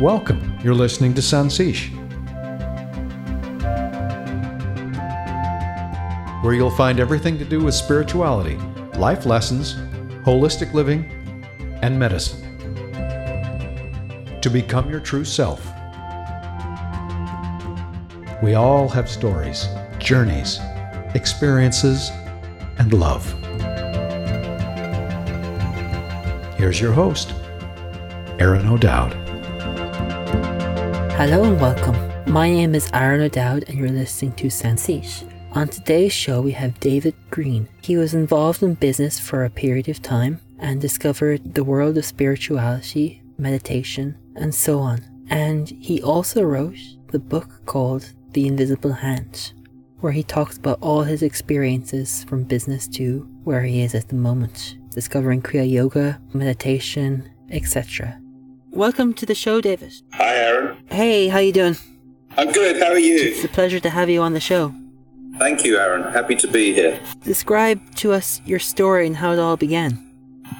Welcome. You're listening to Sancit, where you'll find everything to do with spirituality, life lessons, holistic living, and medicine. To become your true self. We all have stories, journeys, experiences, and love. Here's your host, Aaron O'Dowd. Hello and welcome. My name is Aaron O'Dowd, and you're listening to Sancit. On today's show, we have David Green. He was involved in business for a period of time and discovered the world of spirituality, meditation, and so on. And he also wrote the book called The Invisible Hand, where he talks about all his experiences from business to where he is at the moment, discovering Kriya Yoga, meditation, etc. Welcome to the show, David. Hi, Aaron. Hey, how you doing? I'm good. How are you? It's a pleasure to have you on the show. Thank you, Aaron. Happy to be here. Describe to us your story and how it all began.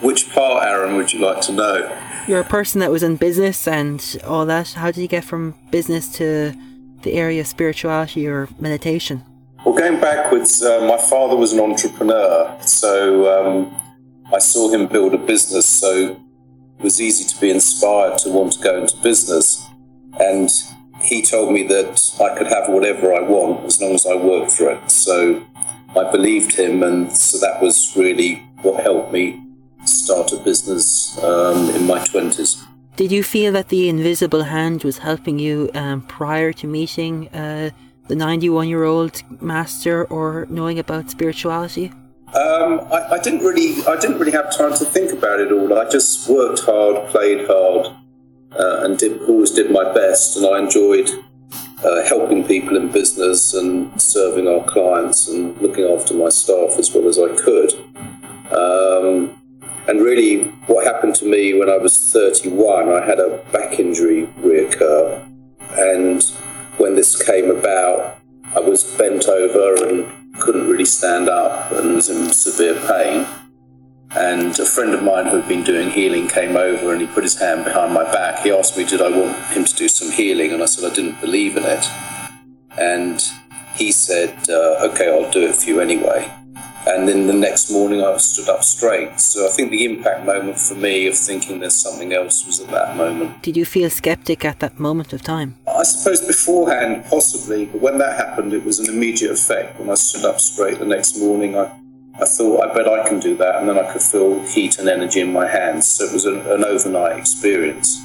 Which part, Aaron, would you like to know? You're a person that was in business and all that. How did you get from business to the area of spirituality or meditation? Well, going backwards, uh, my father was an entrepreneur, so um, I saw him build a business, so it was easy to be inspired to want to go into business. And he told me that I could have whatever I want as long as I worked for it. So I believed him, and so that was really what helped me start a business um, in my 20s. Did you feel that the invisible hand was helping you um, prior to meeting uh, the 91 year old master or knowing about spirituality? Um, I, I didn't really, I didn't really have time to think about it all. I just worked hard, played hard, uh, and did always did my best. And I enjoyed uh, helping people in business and serving our clients and looking after my staff as well as I could. Um, and really, what happened to me when I was 31, I had a back injury reoccur, and when this came about, I was bent over and couldn't really stand up and was in severe pain. And a friend of mine who had been doing healing came over and he put his hand behind my back. He asked me, Did I want him to do some healing? And I said, I didn't believe in it. And he said, uh, Okay, I'll do it for you anyway. And then the next morning I stood up straight. So I think the impact moment for me of thinking there's something else was at that moment. Did you feel skeptic at that moment of time? I suppose beforehand, possibly, but when that happened, it was an immediate effect. When I stood up straight the next morning, I, I thought, I bet I can do that. And then I could feel heat and energy in my hands. So it was an, an overnight experience.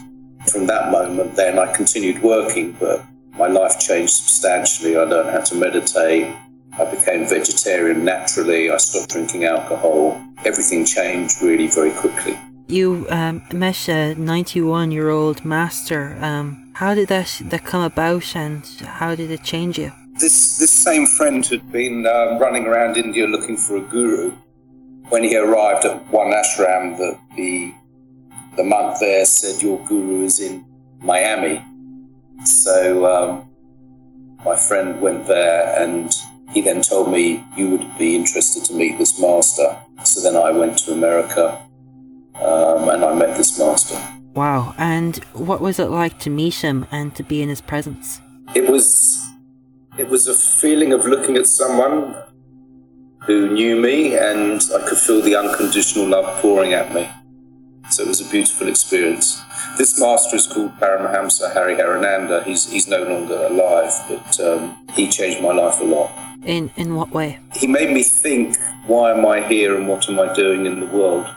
From that moment, then I continued working, but my life changed substantially. I learned how to meditate. I became vegetarian naturally. I stopped drinking alcohol. Everything changed really very quickly. You um, met a 91 year old master. Um, how did that, that come about and how did it change you? This this same friend had been um, running around India looking for a guru. When he arrived at one ashram, that the the monk there said, "Your guru is in Miami." So um, my friend went there, and he then told me, "You would be interested to meet this master." So then I went to America, um, and I met this master. Wow. And what was it like to meet him and to be in his presence? it was it was a feeling of looking at someone who knew me and I could feel the unconditional love pouring at me. So it was a beautiful experience. This master is called Paramahamsa Hariharananda. He's he's no longer alive, but um, he changed my life a lot. In in what way? He made me think, why am I here and what am I doing in the world?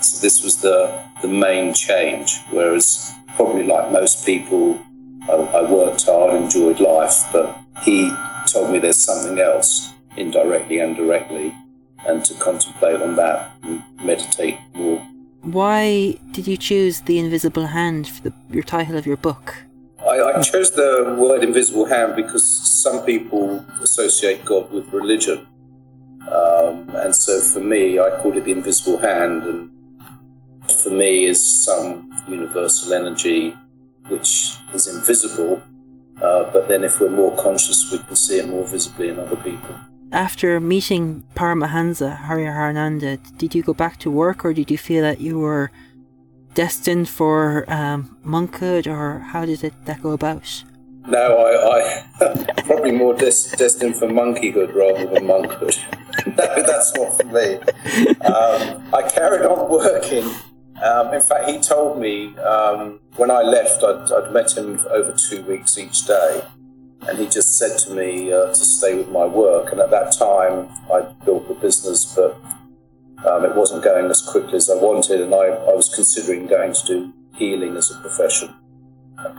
So this was the the main change. Whereas probably like most people, I, I worked hard, enjoyed life, but he told me there's something else, indirectly and directly, and to contemplate on that and meditate more. Why did you choose the invisible hand for the, your title of your book? I, I chose the word invisible hand because some people associate God with religion. Um, and so for me, I called it the invisible hand. And for me, is some universal energy which is invisible. Uh, but then if we're more conscious, we can see it more visibly in other people. After meeting Paramahansa Hariharananda, did you go back to work or did you feel that you were destined for um, monkhood, or how did it that go about? No, I, I probably more des- destined for monkeyhood rather than monkhood. no, that's not for me. Um, I carried on working. Um, in fact, he told me um, when I left, I'd, I'd, met him for over two weeks each day, and he just said to me uh, to stay with my work. And at that time, I built the business, but um, it wasn't going as quickly as I wanted, and I, I was considering going to do healing as a profession.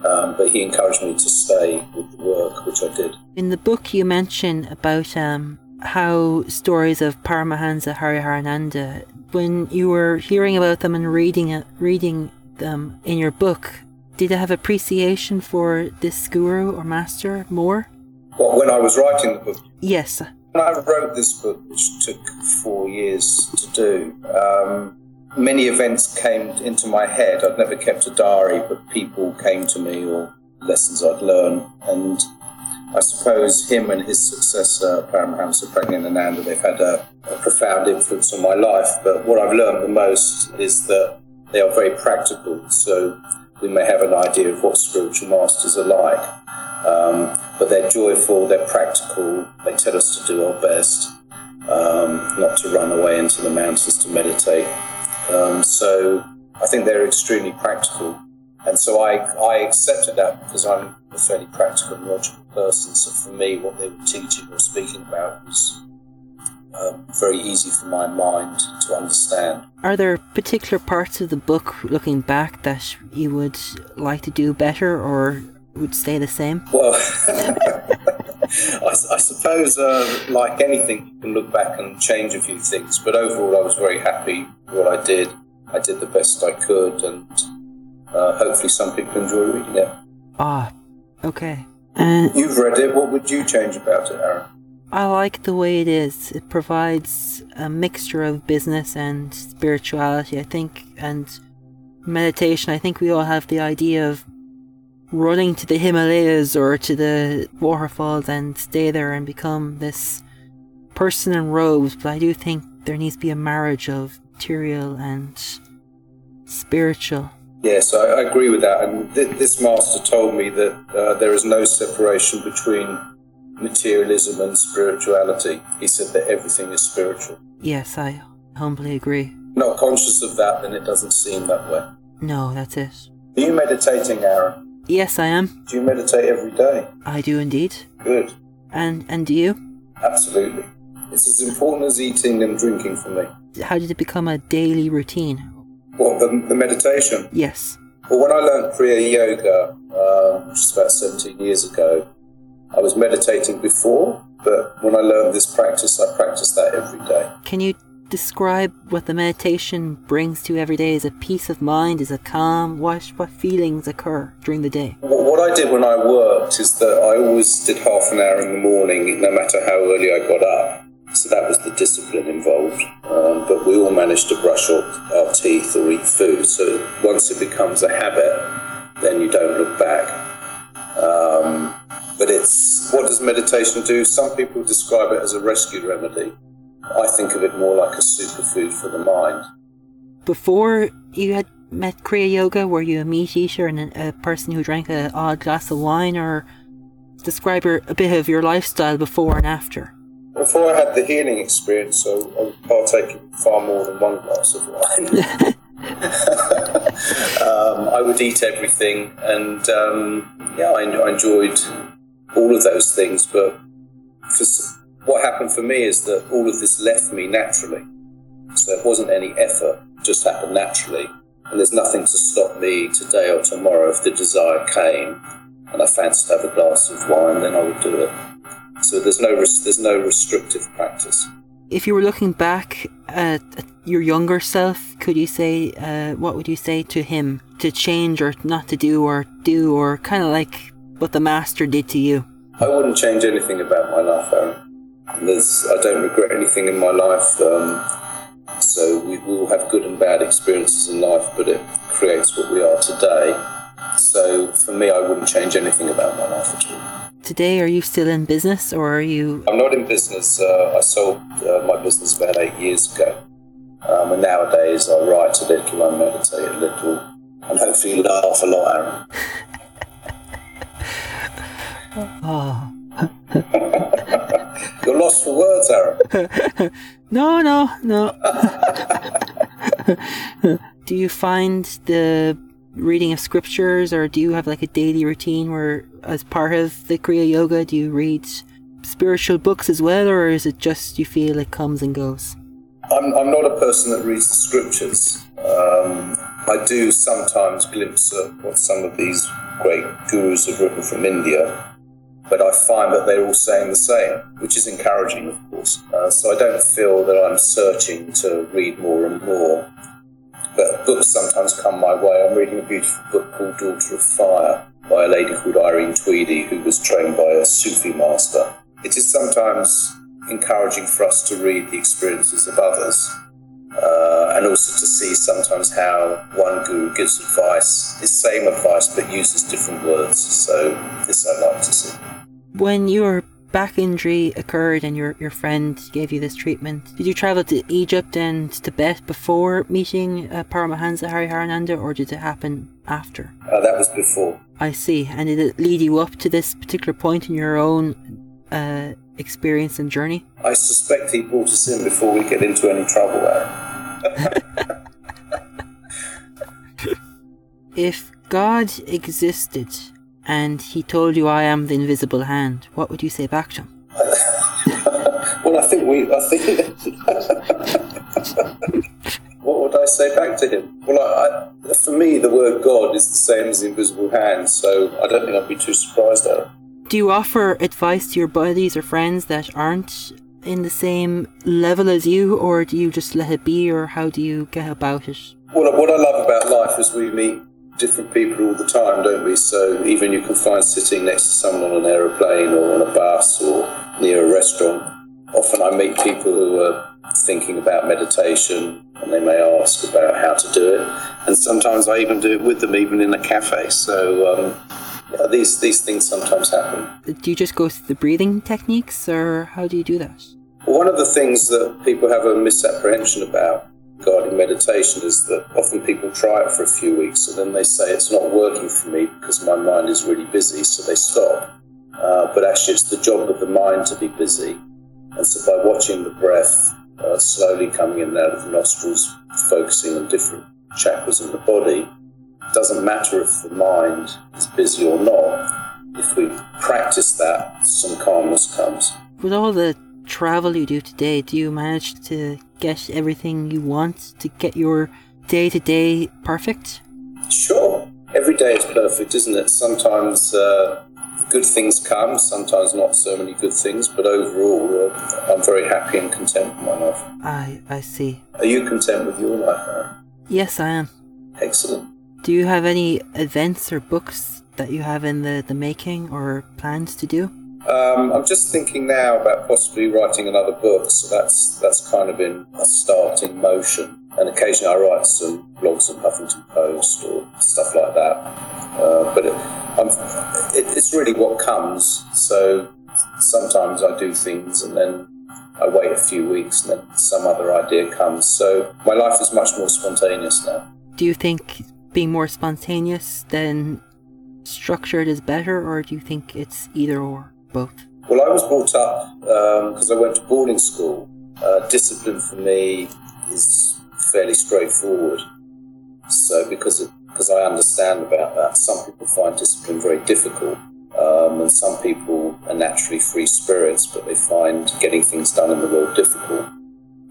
Um, but he encouraged me to stay with the work, which I did. In the book, you mention about um, how stories of Paramahansa Hariharananda, when you were hearing about them and reading it, reading them in your book, did you have appreciation for this guru or master more? Well, when I was writing the book? Yes. When I wrote this book, which took four years to do, um, many events came into my head. I'd never kept a diary, but people came to me or lessons I'd learned. And I suppose him and his successor, Paramahamsa Prajnananda, they've had a, a, profound influence on my life. But what I've learned the most is that they are very practical. So we may have an idea of what spiritual masters are like, um, but they're joyful, they're practical, they tell us to do our best, um, not to run away into the mountains to meditate. Um, so I think they're extremely practical. And so I, I accepted that because I'm a fairly practical and logical person. So for me, what they were teaching or speaking about was um, very easy for my mind to understand. Are there particular parts of the book, looking back, that you would like to do better or would stay the same? Well, I, I, suppose, uh, like anything, you can look back and change a few things. But overall, I was very happy with what I did. I did the best I could, and uh, hopefully, some people enjoy reading it. Ah, okay. And You've read it. What would you change about it, Aaron? I like the way it is. It provides a mixture of business and spirituality, I think, and meditation. I think we all have the idea of running to the Himalayas or to the waterfalls and stay there and become this person in robes, but I do think there needs to be a marriage of material and spiritual. Yes, I, I agree with that. And th- this master told me that uh, there is no separation between materialism and spirituality. He said that everything is spiritual. Yes, I humbly agree. Not conscious of that, then it doesn't seem that way. No, that's it. Are you meditating, Aaron? Yes, I am. Do you meditate every day? I do indeed. Good. And and do you? Absolutely. It's as important as eating and drinking for me. How did it become a daily routine? What, the, the meditation? Yes. Well, when I learned Kriya Yoga, uh, which is about 17 years ago, I was meditating before, but when I learned this practice, I practice that every day. Can you describe what the meditation brings to you every day? Is a peace of mind? Is a calm? What, what feelings occur during the day? What I did when I worked is that I always did half an hour in the morning, no matter how early I got up. So that was the discipline involved. Um, but we all managed to brush our, our teeth or eat food. So once it becomes a habit, then you don't look back. Um, but it's what does meditation do? Some people describe it as a rescue remedy. I think of it more like a superfood for the mind. Before you had met Kriya Yoga, were you a meat eater and a, a person who drank an odd glass of wine, or describe a bit of your lifestyle before and after? Before I had the healing experience, so I was partaking far more than one glass of wine. um, I would eat everything, and um, yeah, I, I enjoyed all of those things, but for what happened for me is that all of this left me naturally. So it wasn't any effort, it just happened naturally. And there's nothing to stop me today or tomorrow if the desire came and I fancied to have a glass of wine, then I would do it. So there's no there's no restrictive practice. If you were looking back at, your younger self, could you say uh, what would you say to him to change or not to do or do or kind of like what the master did to you? I wouldn't change anything about my life, Aaron. There's, I don't regret anything in my life. Um, so we, we will have good and bad experiences in life, but it creates what we are today. So for me, I wouldn't change anything about my life at all. Today, are you still in business or are you? I'm not in business. Uh, I sold uh, my business about eight years ago. Um, and nowadays I write a little, I meditate a little, and hopefully laugh a lot, Aaron. Oh. You're lost for words, Aaron. No, no, no. do you find the reading of scriptures, or do you have like a daily routine where, as part of the Kriya Yoga, do you read spiritual books as well, or is it just you feel it comes and goes? I'm, I'm not a person that reads the scriptures. Um, I do sometimes glimpse at what some of these great gurus have written from India, but I find that they're all saying the same, which is encouraging, of course. Uh, so I don't feel that I'm searching to read more and more. But books sometimes come my way. I'm reading a beautiful book called Daughter of Fire by a lady called Irene Tweedie, who was trained by a Sufi master. It is sometimes encouraging for us to read the experiences of others uh, and also to see sometimes how one guru gives advice, the same advice but uses different words. So this I like to see. When your back injury occurred and your, your friend gave you this treatment, did you travel to Egypt and Tibet before meeting uh, Paramahansa Hariharananda or did it happen after? Uh, that was before. I see. And did it lead you up to this particular point in your own uh, experience and journey? I suspect he brought us in before we get into any trouble there. if God existed and he told you I am the invisible hand, what would you say back to him? well, I think we. I think. what would I say back to him? Well, I, I, for me, the word God is the same as the invisible hand, so I don't think I'd be too surprised at it. Do you offer advice to your buddies or friends that aren't in the same level as you, or do you just let it be, or how do you get about it? Well, what I love about life is we meet different people all the time, don't we? So even you can find sitting next to someone on an aeroplane or on a bus or near a restaurant. Often I meet people who are thinking about meditation and they may ask about how to do it. And sometimes I even do it with them, even in a cafe. So um, yeah, these, these things sometimes happen. Do you just go through the breathing techniques, or how do you do that? One of the things that people have a misapprehension about regarding meditation is that often people try it for a few weeks and then they say it's not working for me because my mind is really busy, so they stop. Uh, but actually, it's the job of the mind to be busy. And so, by watching the breath uh, slowly coming in and out of the nostrils, focusing on different chakras in the body, it doesn't matter if the mind is busy or not. If we practice that, some calmness comes. With all the travel you do today, do you manage to get everything you want to get your day to day perfect? Sure. Every day is perfect, isn't it? Sometimes uh, good things come, sometimes not so many good things, but overall, uh, I'm very happy and content with my life. I, I see. Are you content with your life, Aaron? Yes, I am. Excellent. Do you have any events or books that you have in the, the making or plans to do? Um, I'm just thinking now about possibly writing another book, so that's that's kind of in a starting motion. And occasionally I write some blogs in Huffington Post or stuff like that. Uh, but it, it, it's really what comes. So sometimes I do things and then I wait a few weeks and then some other idea comes. So my life is much more spontaneous now. Do you think being more spontaneous than structured is better, or do you think it's either or? Both? Well, I was brought up because um, I went to boarding school. Uh, discipline for me is fairly straightforward. So, because because I understand about that, some people find discipline very difficult, um, and some people are naturally free spirits, but they find getting things done in the world difficult.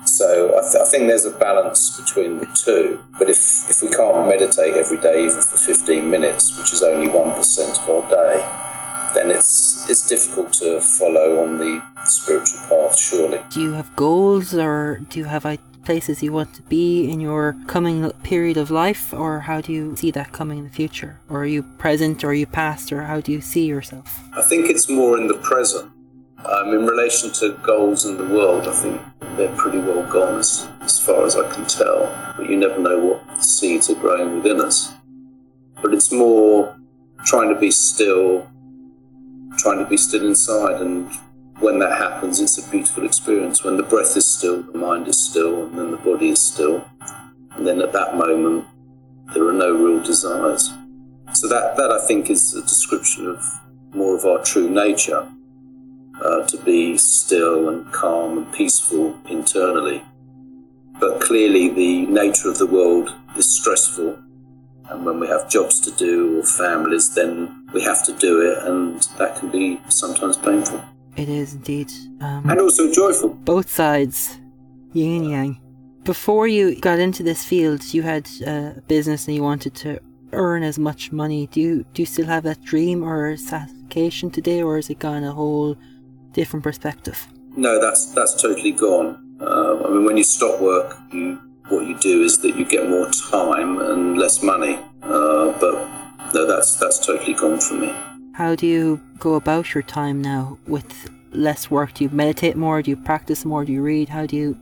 So I, th- I, think there's a balance between the two. But if, if we can't meditate every day, even for 15 minutes, which is only 1% of our day, then it's it's difficult to follow on the spiritual path. Surely. Do you have goals, or do you have places you want to be in your coming period of life, or how do you see that coming in the future? Or are you present, or are you past, or how do you see yourself? I think it's more in the present. Um, in relation to goals in the world, I think they're pretty well gone as, as far as I can tell. But you never know what seeds are growing within us. But it's more trying to be still trying to be still inside and when that happens, it's a beautiful experience. When the breath is still, the mind is still, and then the body is still. And then at that moment, there are no real desires. So that, that I think is a description of more of our true nature, uh, to be still and calm and peaceful internally. But clearly the nature of the world is stressful and when we have jobs to do or families, then we have to do it, and that can be sometimes painful. It is indeed. Um, and also joyful. Both sides, yin and yang. Before you got into this field, you had a business and you wanted to earn as much money. Do you do you still have that dream or satisfaction today, or has it gone a whole different perspective? No, that's that's totally gone. Uh, I mean, when you stop work, you what you do is that you get more time and less money. Uh, but no, that's that's totally gone for me. How do you go about your time now with less work? Do you meditate more? Do you practice more? Do you read? How do you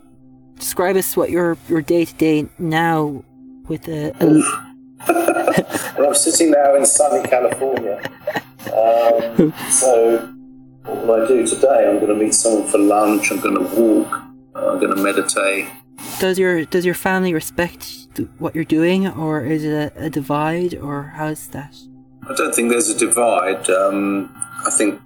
describe us what your your day to day now with a, a well, I'm sitting now in sunny California. Um, so, what will I do today? I'm going to meet someone for lunch. I'm going to walk. I'm going to meditate does your does your family respect what you're doing, or is it a, a divide, or how's that? I don't think there's a divide. Um, I think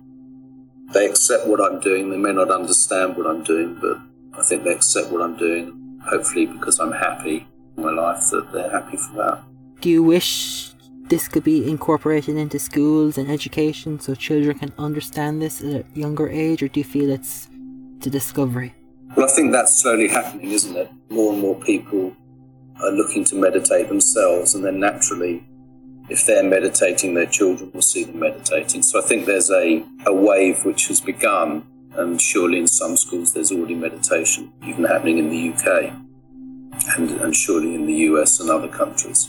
they accept what I'm doing. They may not understand what I'm doing, but I think they accept what I'm doing. Hopefully, because I'm happy in my life, that they're happy for that. Do you wish this could be incorporated into schools and education so children can understand this at a younger age, or do you feel it's a discovery? Well, I think that's slowly happening, isn't it? More and more people are looking to meditate themselves, and then naturally, if they're meditating, their children will see them meditating. So I think there's a, a wave which has begun, and surely in some schools there's already meditation, even happening in the UK, and, and surely in the US and other countries.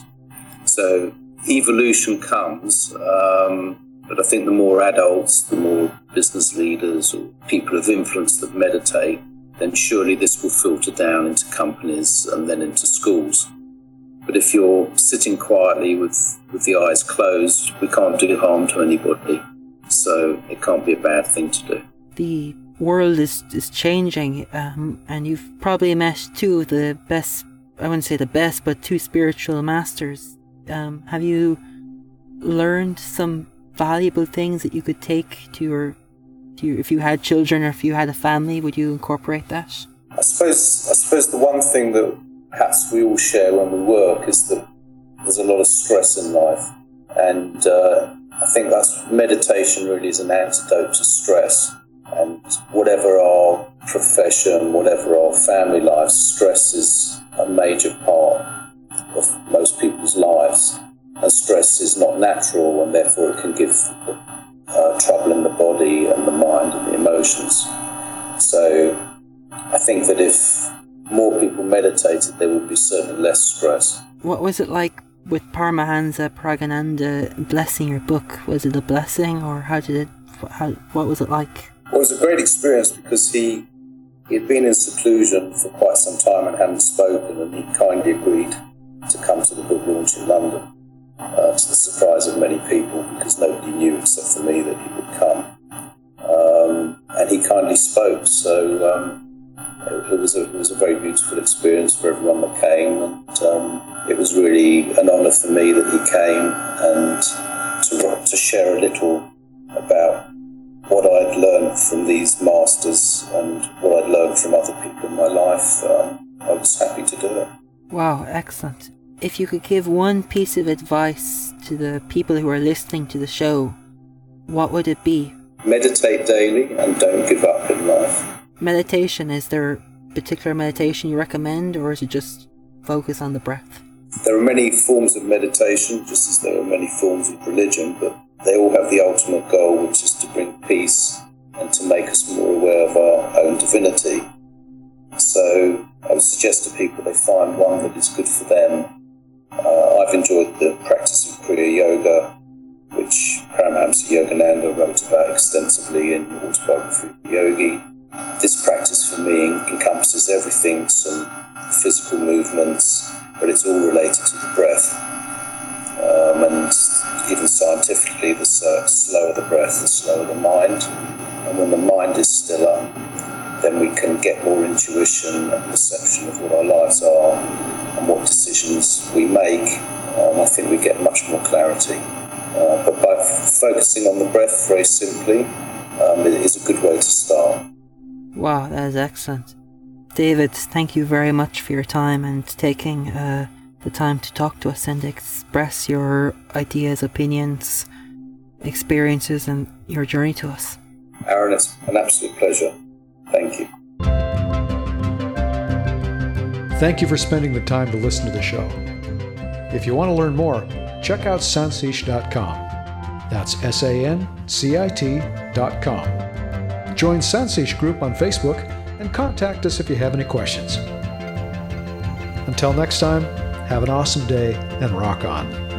So evolution comes, um, but I think the more adults, the more business leaders or people of influence that meditate, then surely this will filter down into companies and then into schools. But if you're sitting quietly with, with the eyes closed, we can't do harm to anybody. So it can't be a bad thing to do. The world is, is changing, um, and you've probably met two of the best, I wouldn't say the best, but two spiritual masters. Um, have you learned some valuable things that you could take to your you, if you had children or if you had a family, would you incorporate that? I suppose, I suppose the one thing that perhaps we all share when we work is that there's a lot of stress in life. And uh, I think that's meditation really is an antidote to stress. And whatever our profession, whatever our family life, stress is a major part of most people's lives. And stress is not natural, and therefore it can give uh, trouble in the body and the mind and the emotions. So I think that if more people meditated, there would be certainly less stress. What was it like with Paramahansa Prajnananda blessing your book? Was it a blessing, or how did it? How, what was it like? Well, it was a great experience because he he had been in seclusion for quite some time and hadn't spoken, and he kindly agreed to come to the book launch in London uh, to the surprise of many people because nobody knew except for me that he would come. Um, and he kindly spoke, so um, it, it, was a, it was a very beautiful experience for everyone that came, and um, it was really an honour for me that he came and to, to share a little about what I'd learned from these masters and what I'd learned from other people in my life. Um, I was happy to do it. Wow, excellent if you could give one piece of advice to the people who are listening to the show, what would it be? Meditate daily and don't give up in life. Meditation, is there a particular meditation you recommend, or is it just focus on the breath? There are many forms of meditation, just as there are many forms of religion, but they all have the ultimate goal, which is to bring peace and to make us more aware of our own divinity. So I would suggest to people they find one that is good for them uh, I've enjoyed the practice of Kriya Yoga, which Paramahamsa Yogananda wrote about extensively in Autobiography of Yogi. This practice for me encompasses everything, some physical movements, but it's all related to the breath. Um, and even scientifically, the slower the breath, the slower the mind. And when the mind is stiller, then we can get more intuition and perception of what our lives are and what decisions we make. And I think we get much more clarity. Uh, but by f- focusing on the breath very simply, um, it is a good way to start. Wow, that is excellent. David, thank you very much for your time and taking uh, the time to talk to us and express your ideas, opinions, experiences, and your journey to us. Aaron, it's an absolute pleasure. Thank you. Thank you for spending the time to listen to the show. If you want to learn more, check out sancit.com. That's S A N C I T.com. Join Sancit Group on Facebook and contact us if you have any questions. Until next time, have an awesome day and rock on.